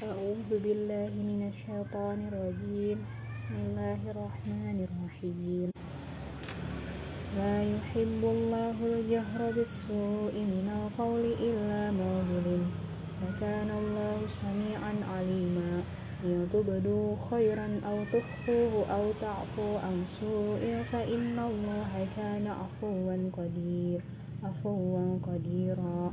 أعوذ بالله من الشيطان الرجيم. بسم الله الرحمن الرحيم. لا يحب الله الجهر بالسوء من القول إلا ما ظلم وكان الله سميعا عليما. إن تبدوا خيرا أو تخفوه أو تعفوا عن سوء فإن الله كان عفوا قدير. عفوا قديرا.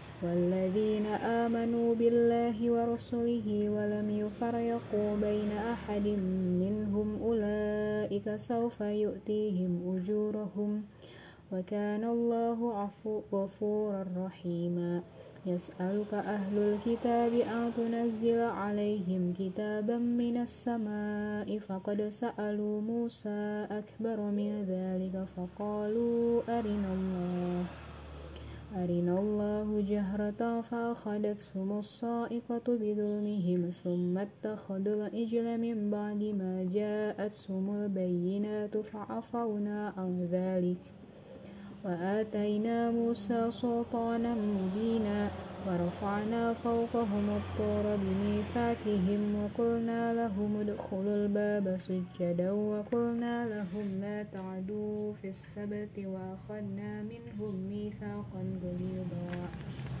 والذين آمنوا بالله ورسله ولم يفرقوا بين أحد منهم أولئك سوف يؤتيهم أجورهم وكان الله غفورا رحيما. يسألك أهل الكتاب أن تنزل عليهم كتابا من السماء فقد سألوا موسى أكبر من ذلك فقالوا أرنا الله. أرنا الله جهرة فأخذتهم الصائقة بظلمهم ثم اتخذوا العجل من بعد ما جاءتهم البينات فعفونا عن ذلك. وآتينا موسى سلطانا مبينا ورفعنا فوقهم الطور بميثاقهم وقلنا لهم ادخلوا الباب سجدا وقلنا لهم لا تعدوا في السبت وأخذنا منهم ميثاقا غليظا.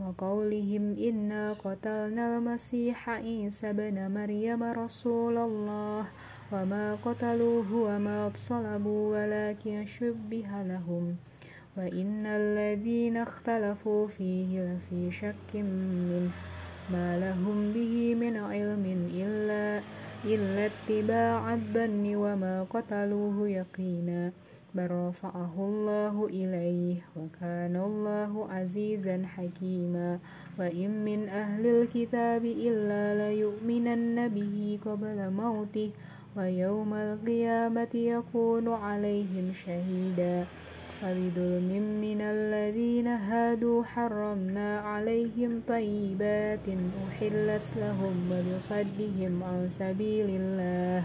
وقولهم إنا قتلنا المسيح عيسى بن مريم رسول الله وما قتلوه وما صلبوا ولكن شبه لهم وإن الذين اختلفوا فيه لفي شك منه ما لهم به من علم إلا إلا اتباع الظن وما قتلوه يقينا بل رفعه الله إليه وكان الله عزيزا حكيما. وإن من أهل الكتاب إلا ليؤمنن به قبل موته ويوم القيامة يكون عليهم شهيدا. فبظلم من الذين هادوا حرمنا عليهم طيبات أحلت لهم وبصدهم عن سبيل الله.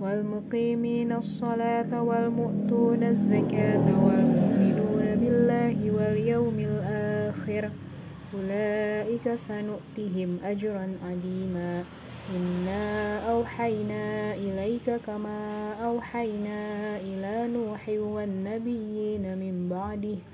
والمقيمين الصلاة والمؤتون الزكاة والمؤمنون بالله واليوم الآخر. أولئك سنؤتهم أجرا عظيما. إنا أوحينا إليك كما أوحينا إلى نوح والنبيين من بعده.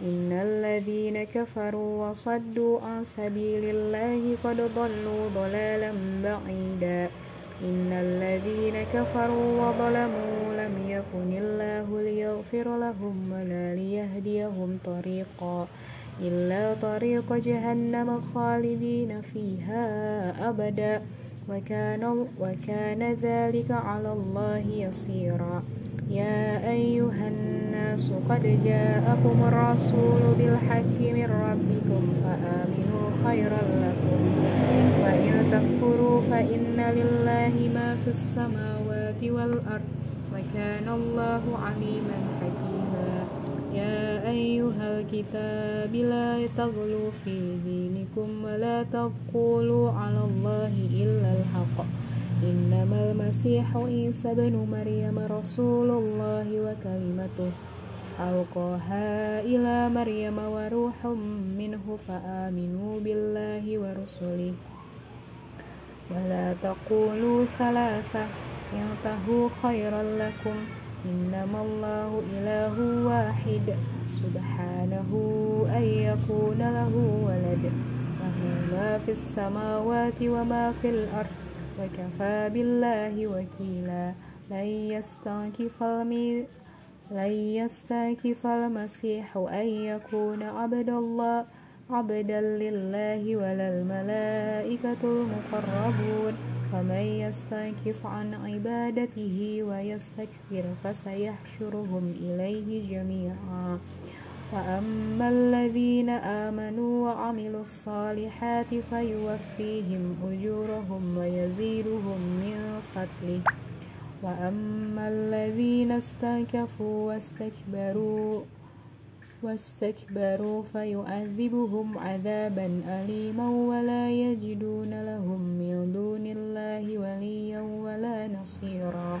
إن الذين كفروا وصدوا عن سبيل الله قد ضلوا ضلالا بعيدا إن الذين كفروا وظلموا لم يكن الله ليغفر لهم ولا ليهديهم طريقا إلا طريق جهنم خالدين فيها أبدا وكان, وكان ذلك على الله يسيرا يا أيها الناس قد جاءكم الرسول بالحق من ربكم فآمنوا خيرا لكم. وإن تكفروا فإن لله ما في السماوات والأرض وكان الله عليما حكيما. يا أيها الكتاب لا تغلوا في دينكم ولا تقولوا على الله المسيح عيسى بن مريم رسول الله وكلمته. ألقاها إلى مريم وروح منه فآمنوا بالله ورسله. ولا تقولوا ثلاثة ينتهوا خيرا لكم. إنما الله إله واحد سبحانه أن يكون له ولد. له ما في السماوات وما في الأرض. وكفى بالله وكيلا. لن يستنكف لن يستنكف المسيح أن يكون عبد الله عبدا لله ولا الملائكة المقربون. ومن يستنكف عن عبادته ويستكبر فسيحشرهم إليه جميعا. فأما الذين آمنوا وعملوا الصالحات فيوفيهم أجورهم ويزيدهم من فضله وأما الذين استنكفوا واستكبروا واستكبروا فيعذبهم عذابا أليما ولا يجدون لهم من دون الله وليا ولا نصيرا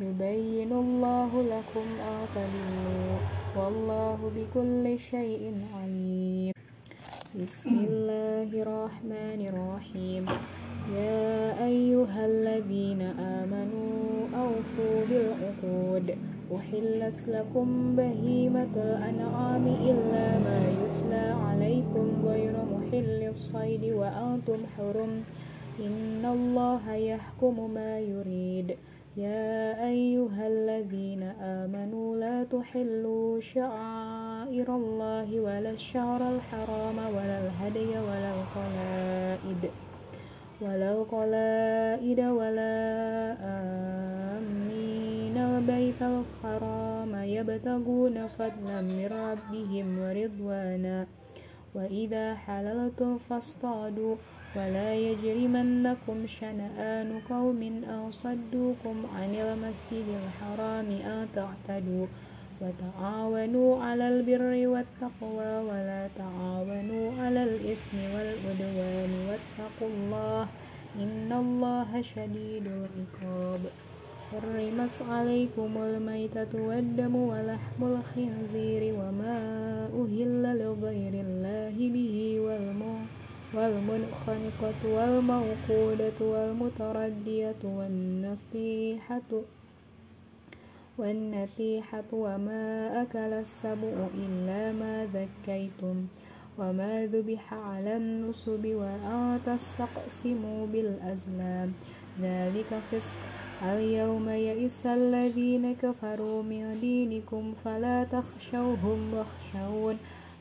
يبين الله لكم أن تضلوا والله بكل شيء عليم. بسم الله الرحمن الرحيم. يا أيها الذين آمنوا أوفوا بالعقود. أحلت لكم بهيمة الأنعام إلا ما يتلى عليكم غير محل الصيد وأنتم حرم. إن الله يحكم ما يريد. يا أيها الذين آمنوا لا تحلوا شعائر الله ولا الشهر الحرام ولا الهدي ولا القلائد ولا القلائد ولا آمين. البيت الحرام يبتغون فضلا من ربهم ورضوانا وإذا حللتم فاصطادوا ولا يجرمنكم شنآن قوم أو صدوكم عن المسجد الحرام أن تعتدوا وتعاونوا على البر والتقوى ولا تعاونوا على الإثم والعدوان واتقوا الله إن الله شديد العقاب حرمت عليكم الميتة والدم ولحم الخنزير وما أهل لغير الله به والمنخنقة والموقودة والمتردية والنصيحة والنتيحة وما أكل السبع إلا ما ذكيتم وما ذبح على النصب وأن تستقسموا بالأزلام. ذلك فسق. اليوم يئس الذين كفروا من دينكم فلا تخشوهم واخشون.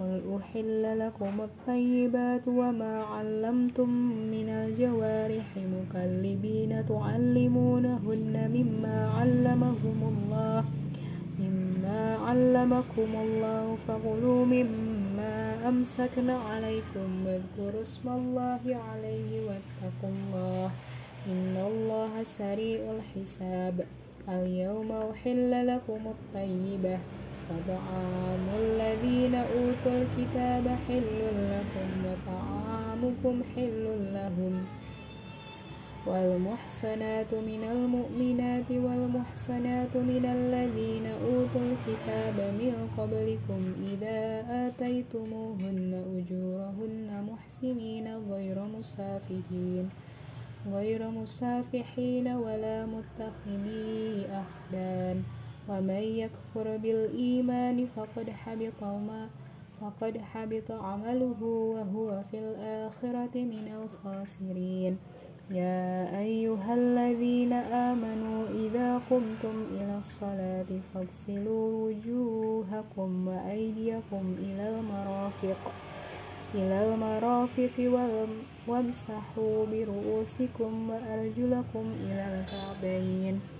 قل أحل لكم الطيبات وما علمتم من الجوارح مكلبين تعلمونهن مما علمهم الله مما علمكم الله فكلوا مما أمسكن عليكم واذكروا اسم الله عليه واتقوا الله إن الله سريع الحساب. اليوم أحل لكم الطيبة. فطعام الذين أوتوا الكتاب حل لكم وطعامكم حل لهم والمحصنات من المؤمنات والمحصنات من الذين أوتوا الكتاب من قبلكم إذا آتيتموهن أجورهن محسنين غير مسافحين غير مسافحين ولا متخذي أخدان ومن يكفر بالإيمان فقد حبط ما فقد حبط عمله وهو في الآخرة من الخاسرين. يا أيها الذين آمنوا إذا قمتم إلى الصلاة فاغسلوا وجوهكم وأيديكم إلى المرافق إلى المرافق وامسحوا برؤوسكم وأرجلكم إلى الكعبين.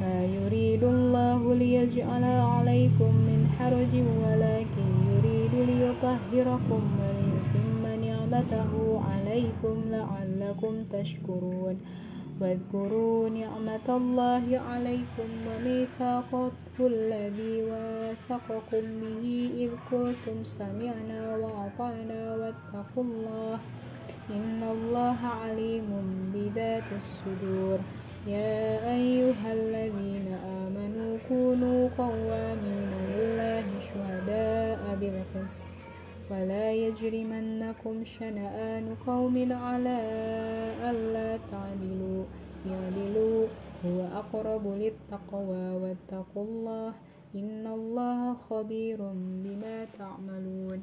ما يريد الله ليجعل عليكم من حرج ولكن يريد ليطهركم وليتم نعمته عليكم لعلكم تشكرون. واذكروا نعمة الله عليكم وميثاقه الذي واثقكم به إذ قلتم سمعنا وأطعنا واتقوا الله إن الله عليم بذات الصدور. يا أيها الذين آمنوا كونوا قوامين لله شهداء بالقسط ولا يجرمنكم شنآن قوم على ألا تعدلوا. يعدلوا هو أقرب للتقوى واتقوا الله إن الله خبير بما تعملون.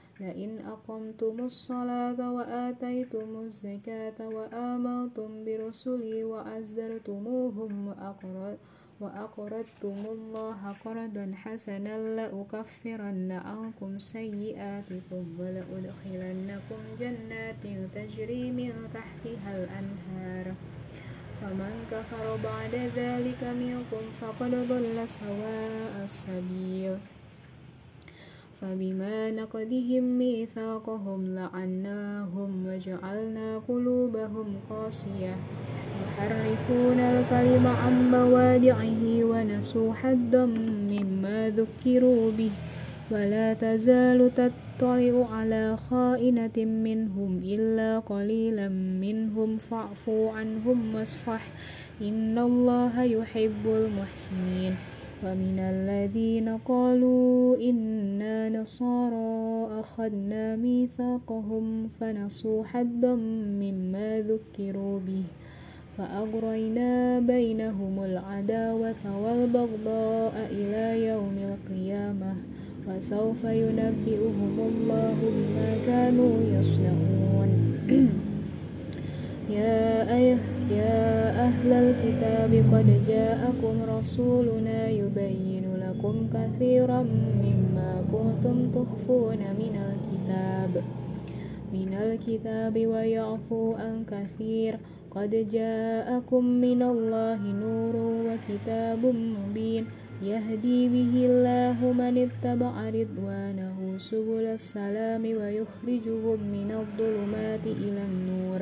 لئن أقمتم الصلاة وآتيتم الزكاة وآمنتم برسلي وعزرتموهم وأقرضتم الله قرضا حسنا لأكفرن عنكم سيئاتكم ولأدخلنكم جنات تجري من تحتها الأنهار فمن كفر بعد ذلك منكم فقد ضل سواء السبيل فبما نقدهم ميثاقهم لعناهم وجعلنا قلوبهم قاسية. يحرفون الكلم عن مواضعه ونسوا حدا مما ذكروا به. ولا تزال تطلع على خائنة منهم إلا قليلا منهم. فاعفوا عنهم واصفح. إن الله يحب المحسنين. ومن الذين قالوا إنا نصارى أخذنا ميثاقهم فنسوا حدا مما ذكروا به فأغرينا بينهم العداوة والبغضاء إلى يوم القيامة وسوف ينبئهم الله بما كانوا يصنعون. يا, يا أهل الكتاب قد جاءكم رسولنا يبين لكم كثيرا مما كنتم تخفون من الكتاب. من الكتاب ويعفو عن كثير. قد جاءكم من الله نور وكتاب مبين. يهدي به الله من اتبع رضوانه سبل السلام ويخرجهم من الظلمات إلى النور.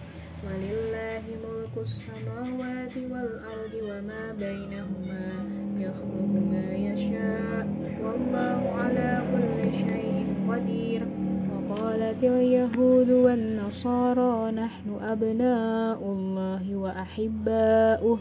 ولله ملك السماوات والأرض وما بينهما يخلق ما يشاء. والله على كل شيء قدير. وقالت اليهود والنصارى نحن أبناء الله وأحباؤه.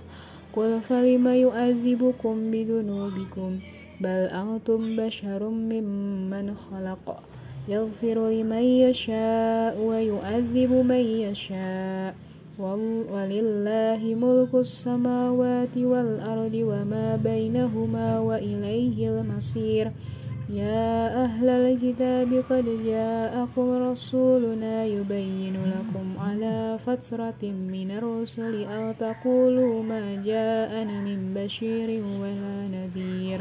قل فلم يؤذبكم بذنوبكم؟ بل أنتم بشر ممن خلق. يغفر لمن يشاء ويؤذب من يشاء. ولله ملك السماوات والأرض وما بينهما وإليه المصير. يا أهل الكتاب قد جاءكم رسولنا يبين لكم على فترة من الرسل أن تقولوا ما جاءنا من بشير ولا نذير.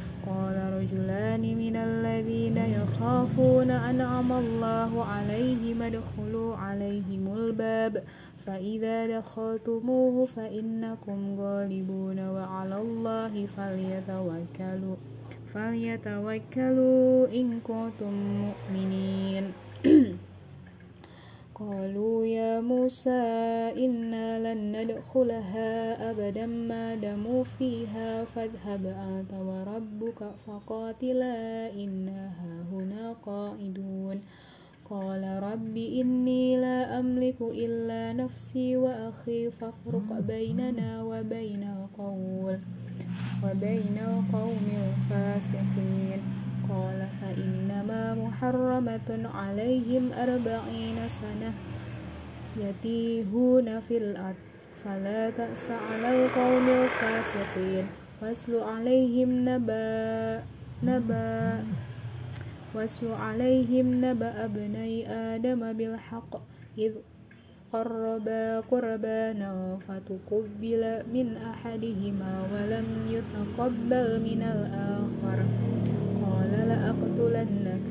قال رجلان من الذين يخافون أنعم الله عليهم ادخلوا عليهم الباب فإذا دخلتموه فإنكم غالبون وعلى الله فليتوكلوا فليتوكلوا إن كنتم مؤمنين. قالوا يا موسى إنا لن ندخلها أبدا ما دموا فيها فاذهب أنت وربك فقاتلا إنا هنا قائدون قال رب إني لا أملك إلا نفسي وأخي فافرق بيننا وبين القول وبين القوم الفاسقين قال فإنما محرمة عليهم أربعين سنة يتيهون في الأرض فلا تأس على القوم الفاسقين. واسل عليهم نبأ نبأ واسل عليهم نبأ ابني آدم بالحق إذ قربا قربانا فتقبل من أحدهما ولم يتقبل من الآخر. قال لأقتلنك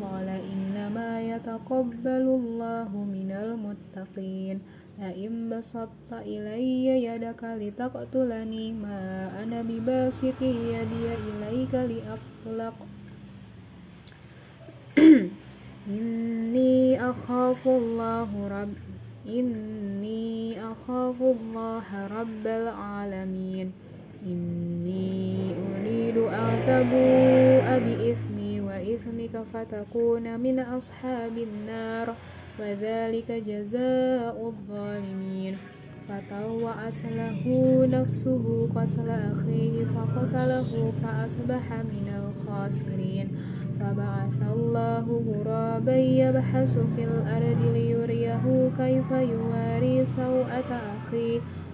قال إنما يتقبل الله من المتقين لئن بسطت إلي يدك لتقتلني ما أنا بباسط يدي إليك لأقتلك إني أخاف الله رب إني أخاف الله رب العالمين إني أريد أن تبوء بإثمي وإثمك فتكون من أصحاب النار وذلك جزاء الظالمين. فطوعت له نفسه قتل أخيه فقتله فأصبح من الخاسرين. فبعث الله غرابا يبحث في الأرض ليريه كيف يواري سوءة أخيه.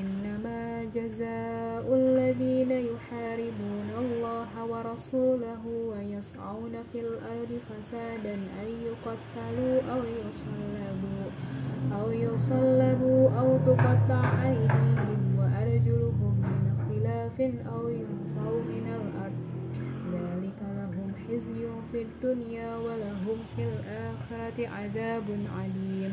إنما جزاء الذين يحاربون الله ورسوله ويسعون في الأرض فسادا أن يقتلوا أو يصلبوا أو يصلبوا أو تقطع أيديهم وأرجلهم من خلاف أو ينفوا من الأرض. ذلك لهم خزي في الدنيا ولهم في الآخرة عذاب عليم.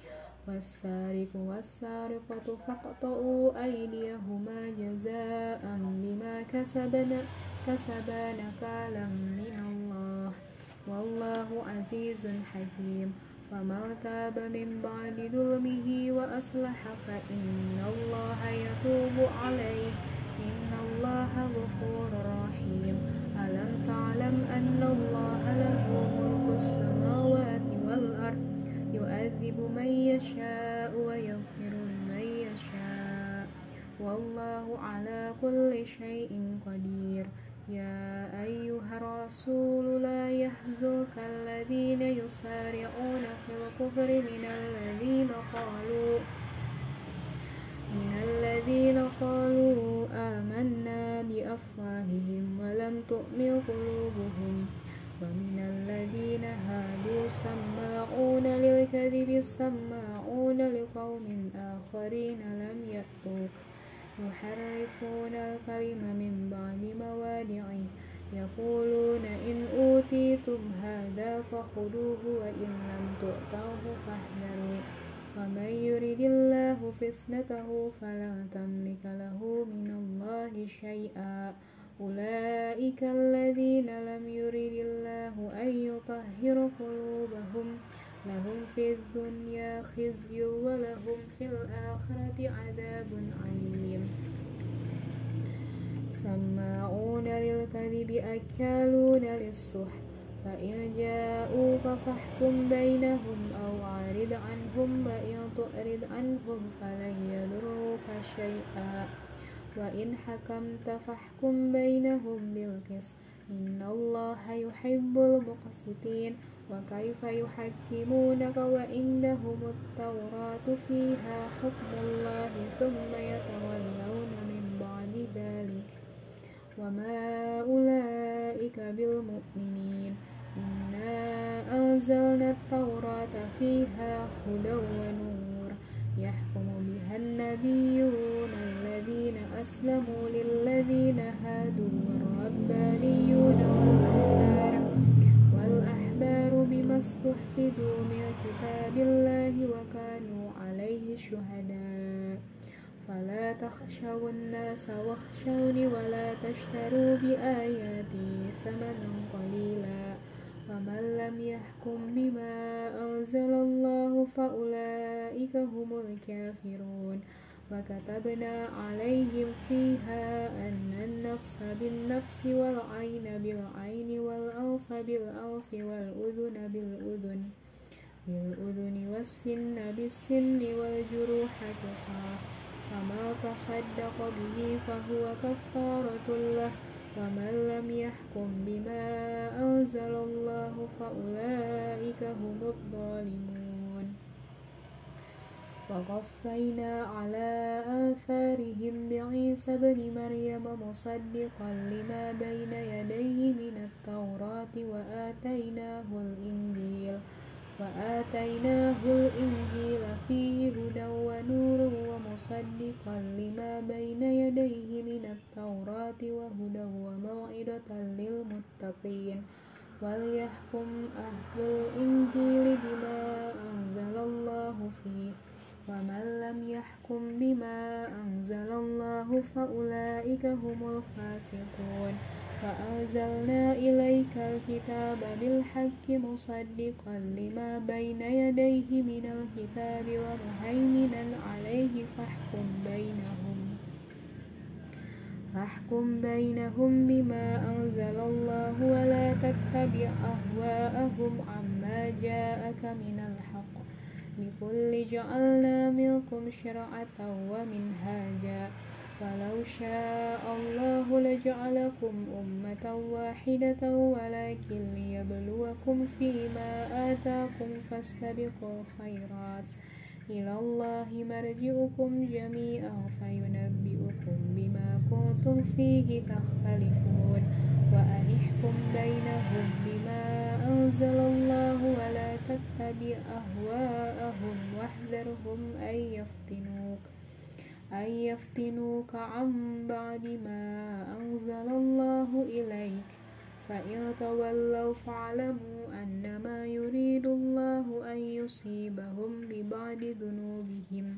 والسارق والسارقة فاقطعوا أيديهما جزاء بما كسبنا كسبا نكالا من الله. والله عزيز حكيم. فمن تاب من بعد ظلمه وأصلح فإن الله يتوب عليه. إن الله غفور رحيم. ألم تعلم أن الله له ملك السماوات والأرض؟ يؤذب من يشاء ويغفر من يشاء والله على كل شيء قدير يا أيها الرسول لا يحزنك الذين يسارعون في الكفر من الذين قالوا من الذين قالوا آمنا بأفواههم ولم تؤمن قلوبهم ومن الذين هادوا سماعون للكذب سماعون لقوم آخرين لم يأتوك. يحرفون الكلم من بعد موادعه يقولون إن أوتيتم هذا فخذوه وإن لم تؤتوه فاحذروا. ومن يرد الله فتنته فلا تملك له من الله شيئا. أولئك الذين لم يرد الله أن يطهر قلوبهم. لهم في الدنيا خزي ولهم في الآخرة عذاب عليم. سماعون للكذب أكالون للسحت فإن جاءوك فاحكم بينهم أو عارض عنهم وإن تعرض عنهم فلن يضروك شيئا. وإن حكمت فاحكم بينهم بالقسط إن الله يحب المقسطين وكيف يحكمونك وعندهم التوراة فيها حكم الله ثم يتولون من بعد ذلك وما أولئك بالمؤمنين إنا أنزلنا التوراة فيها هدى ونور يحكم بها النبيون الذين أسلموا للذين هادوا والربانيون والأحبار والأحبار بما استحفظوا من كتاب الله وكانوا عليه شهداء. فلا تخشوا الناس واخشوني ولا تشتروا بآياتي ثمنا قليلا. ومن لم يحكم بما أنزل الله فأولئك هم الكافرون وكتبنا عليهم فيها أن النفس بالنفس والعين بالعين والأنف بالأنف والأذن بالأذن بالأذن والسن بالسن والجروح قصاص فما تصدق به فهو كفارة له ومن لم يحكم بما أنزل الله فأولئك هم الظالمون. وقفينا على آثارهم بعيسى بن مريم مصدقا لما بين يديه من التوراة وآتيناه الإنجيل. وآتيناه الإنجيل فيه هدى ونور ومصدقا لما بين يديه من التوراة وهدى وموعظة للمتقين. وليحكم أهل الإنجيل بما أنزل الله فيه. ومن لم يحكم بما أنزل الله فأولئك هم الفاسقون. وأنزلنا إليك الكتاب بالحق مصدقا لما بين يديه من الكتاب ومهيمنا عليه فاحكم بينهم. فاحكم بينهم بما أنزل الله ولا تتبع أهواءهم عما جاءك من الحق. لكل جعلنا منكم شرعة ومنهاجا. ولو شاء الله لجعلكم أمة واحدة ولكن ليبلوكم فيما آتاكم فاستبقوا الخيرات إلى الله مرجعكم جميعا فينبئكم بما كنتم فيه تختلفون. وأنحكم بينهم بما أنزل الله ولا تتبع أهواءهم واحذرهم أن يفتنوك أن يفتنوك عن بعد ما أنزل الله إليك. فإن تولوا فاعلموا أنما يريد الله أن يصيبهم ببعض ذنوبهم.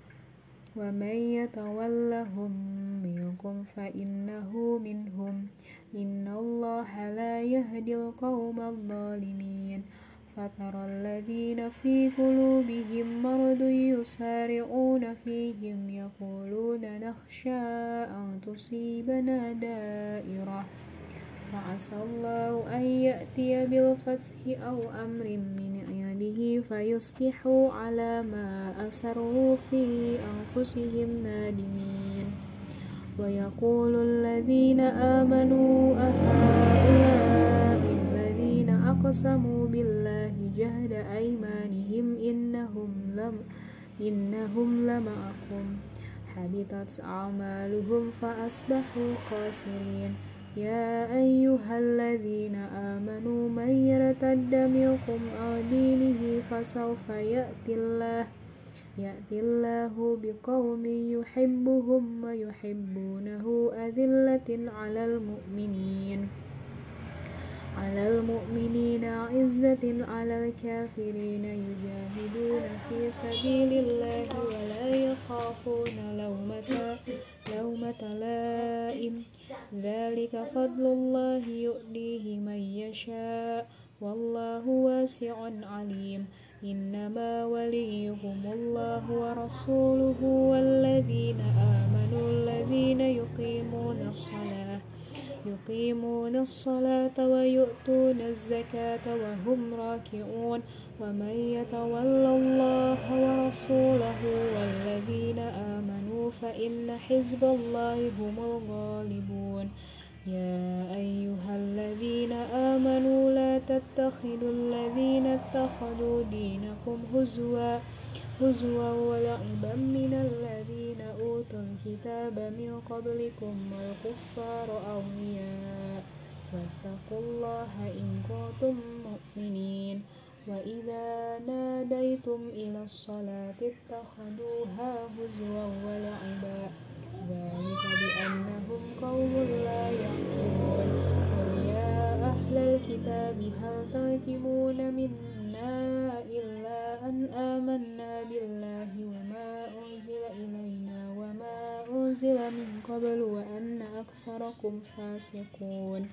ومن يتولهم منكم فإنه منهم. إن الله لا يهدي القوم الظالمين. فترى الذين في قلوبهم مرض يسارعون فيهم يقولون نخشى أن تصيبنا دائرة. فعسى الله أن يأتي بالفتح أو أمر من عنده فيصبحوا على ما أسروا في أنفسهم نادمين. ويقول الذين آمنوا أهؤلاء الذين أقسموا بالله جهد أيمانهم إنهم لم إنهم لمعكم حبطت أعمالهم فأصبحوا خاسرين. يا أيها الذين آمنوا من يرتد منكم عن دينه فسوف يأتي الله يأتي الله بقوم يحبهم ويحبونه أذلة على المؤمنين على المؤمنين عزة على الكافرين يجاهدون في سبيل الله ولا يخافون لومة. لومة لائم ذلك فضل الله يؤتيه من يشاء. والله واسع عليم. إنما وليهم الله ورسوله والذين آمنوا الذين يقيمون الصلاة يقيمون الصلاة ويؤتون الزكاة وهم راكعون. ومن يتول الله ورسوله والذين آمنوا فإن حزب الله هم الغالبون. يا أيها الذين آمنوا لا تتخذوا الذين اتخذوا دينكم هزوا هزوا ولعبا من الذين أوتوا الكتاب من قبلكم والكفار أولياء واتقوا الله إن كنتم مؤمنين. وإذا ناديتم إلى الصلاة اتخذوها هزوا ولعبا ذلك بأنهم قوم لا يعقلون قل يا أهل الكتاب هل تركبون منا إلا أن آمنا بالله وما أنزل إلينا وما أنزل من قبل وأن أكثركم فاسقون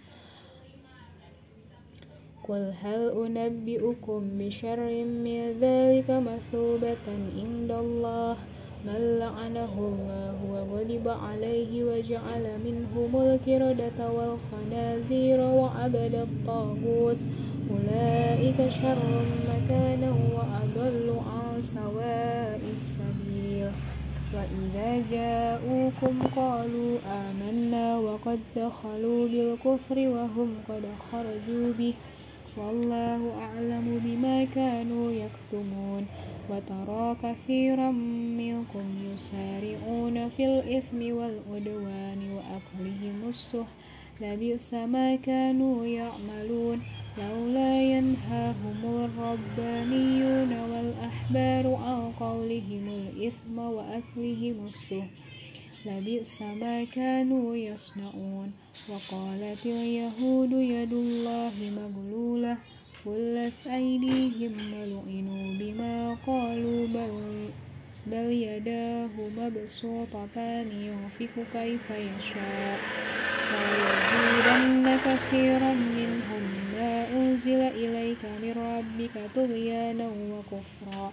قل هل أنبئكم بشر من ذلك مثوبة عند الله؟ من لعنه الله وغضب عليه وجعل منهم الكردة والخنازير وعبد الطاغوت. أولئك شر مكانا وأضل عن سواء السبيل. وإذا جاءوكم قالوا آمنا وقد دخلوا بالكفر وهم قد خرجوا به. والله أعلم بما كانوا يكتمون وترى كثيرا منكم يسارعون في الإثم والعدوان وأكلهم السحت لبئس ما كانوا يعملون لولا ينهاهم الربانيون والأحبار عن قولهم الإثم وأكلهم السحت لبئس ما كانوا يصنعون. وقالت اليهود يد الله مغلولة غلت أيديهم ولعنوا بما قالوا بل, بل يداه مبسوطتان ينفق كيف يشاء. وليزيدن كثيرا منهم ما أنزل إليك من ربك طغيانا وكفرا.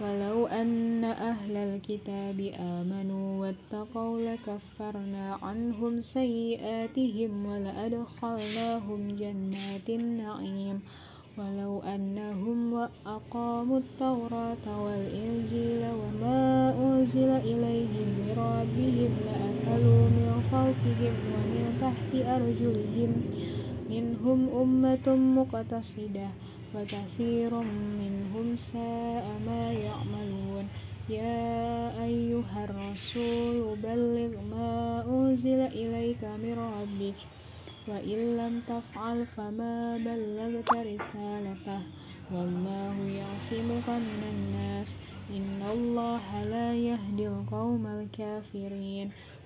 ولو أن أهل الكتاب آمنوا واتقوا لكفرنا عنهم سيئاتهم ولأدخلناهم جنات النعيم. ولو أنهم أقاموا التوراة والإنجيل وما أنزل إليهم من ربهم لأكلوا من فوقهم ومن تحت أرجلهم منهم أمة مقتصدة. وكثير منهم ساء ما يعملون. يا أيها الرسول بلغ ما أنزل إليك من ربك وإن لم تفعل فما بلغت رسالته. والله يعصمك من الناس. إن الله لا يهدي القوم الكافرين.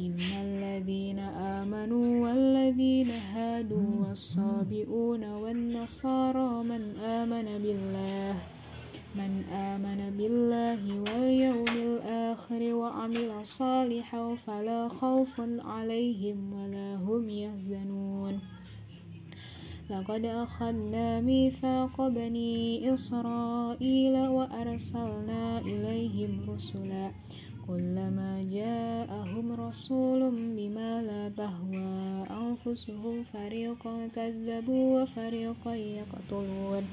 إن الذين آمنوا والذين هادوا والصابئون والنصارى من آمن بالله من آمن بالله واليوم الآخر وعمل صالحا فلا خوف عليهم ولا هم يحزنون لقد أخذنا ميثاق بني إسرائيل وأرسلنا إليهم رسلا كلما جاءهم رسول بما لا تهوى أنفسهم فريقا كذبوا وفريقا يقتلون.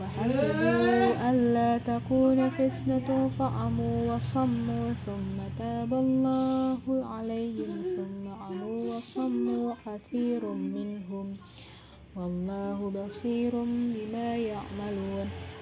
وحسبوا ألا تكون فتنة فعموا وصموا ثم تاب الله عليهم ثم عموا وصموا كثير منهم. والله بصير بما يعملون.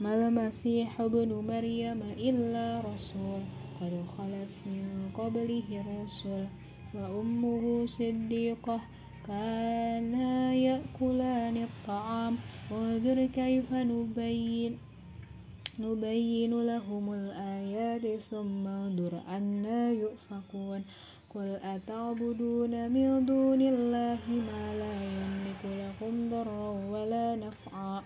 ما المسيح ابن مريم إلا رسول قد خلت من قبله الرسل وأمه صديقة كانا يأكلان الطعام وانظر كيف نبين نبين لهم الآيات ثم انظر أنا يؤفكون قل أتعبدون من دون الله ما لا يملك لكم ضرا ولا نفعا.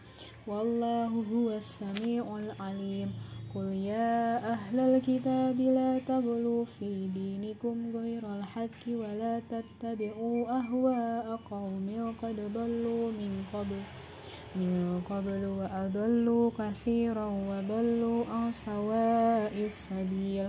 والله هو السميع العليم. قل يا أهل الكتاب لا تغلوا في دينكم غير الحق ولا تتبعوا أهواء قوم قد ضلوا من قبل من قبل وأضلوا كثيرا وضلوا عن سواء السبيل.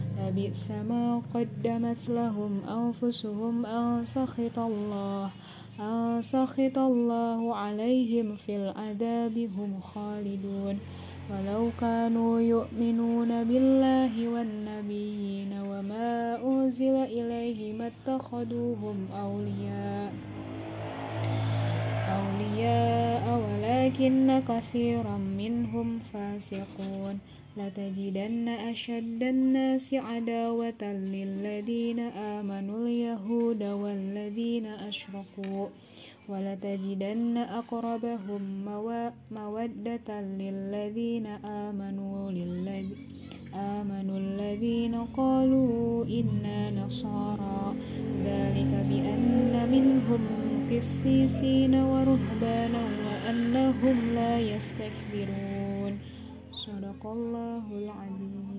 لبئس ما قدمت لهم أنفسهم أن سخط الله أن سخط الله عليهم في العذاب هم خالدون. ولو كانوا يؤمنون بالله والنبيين وما أنزل إليه ما اتخذوهم أولياء أولياء ولكن كثيرا منهم فاسقون. لتجدن أشد الناس عداوة للذين آمنوا اليهود والذين أشركوا ولتجدن أقربهم مودة للذين آمنوا للذين آمنوا الذين قالوا إنا نصارى. ذلك بأن منهم قسيسين ورهبانا وأنهم لا يستكبرون. Sadaqallahul Azim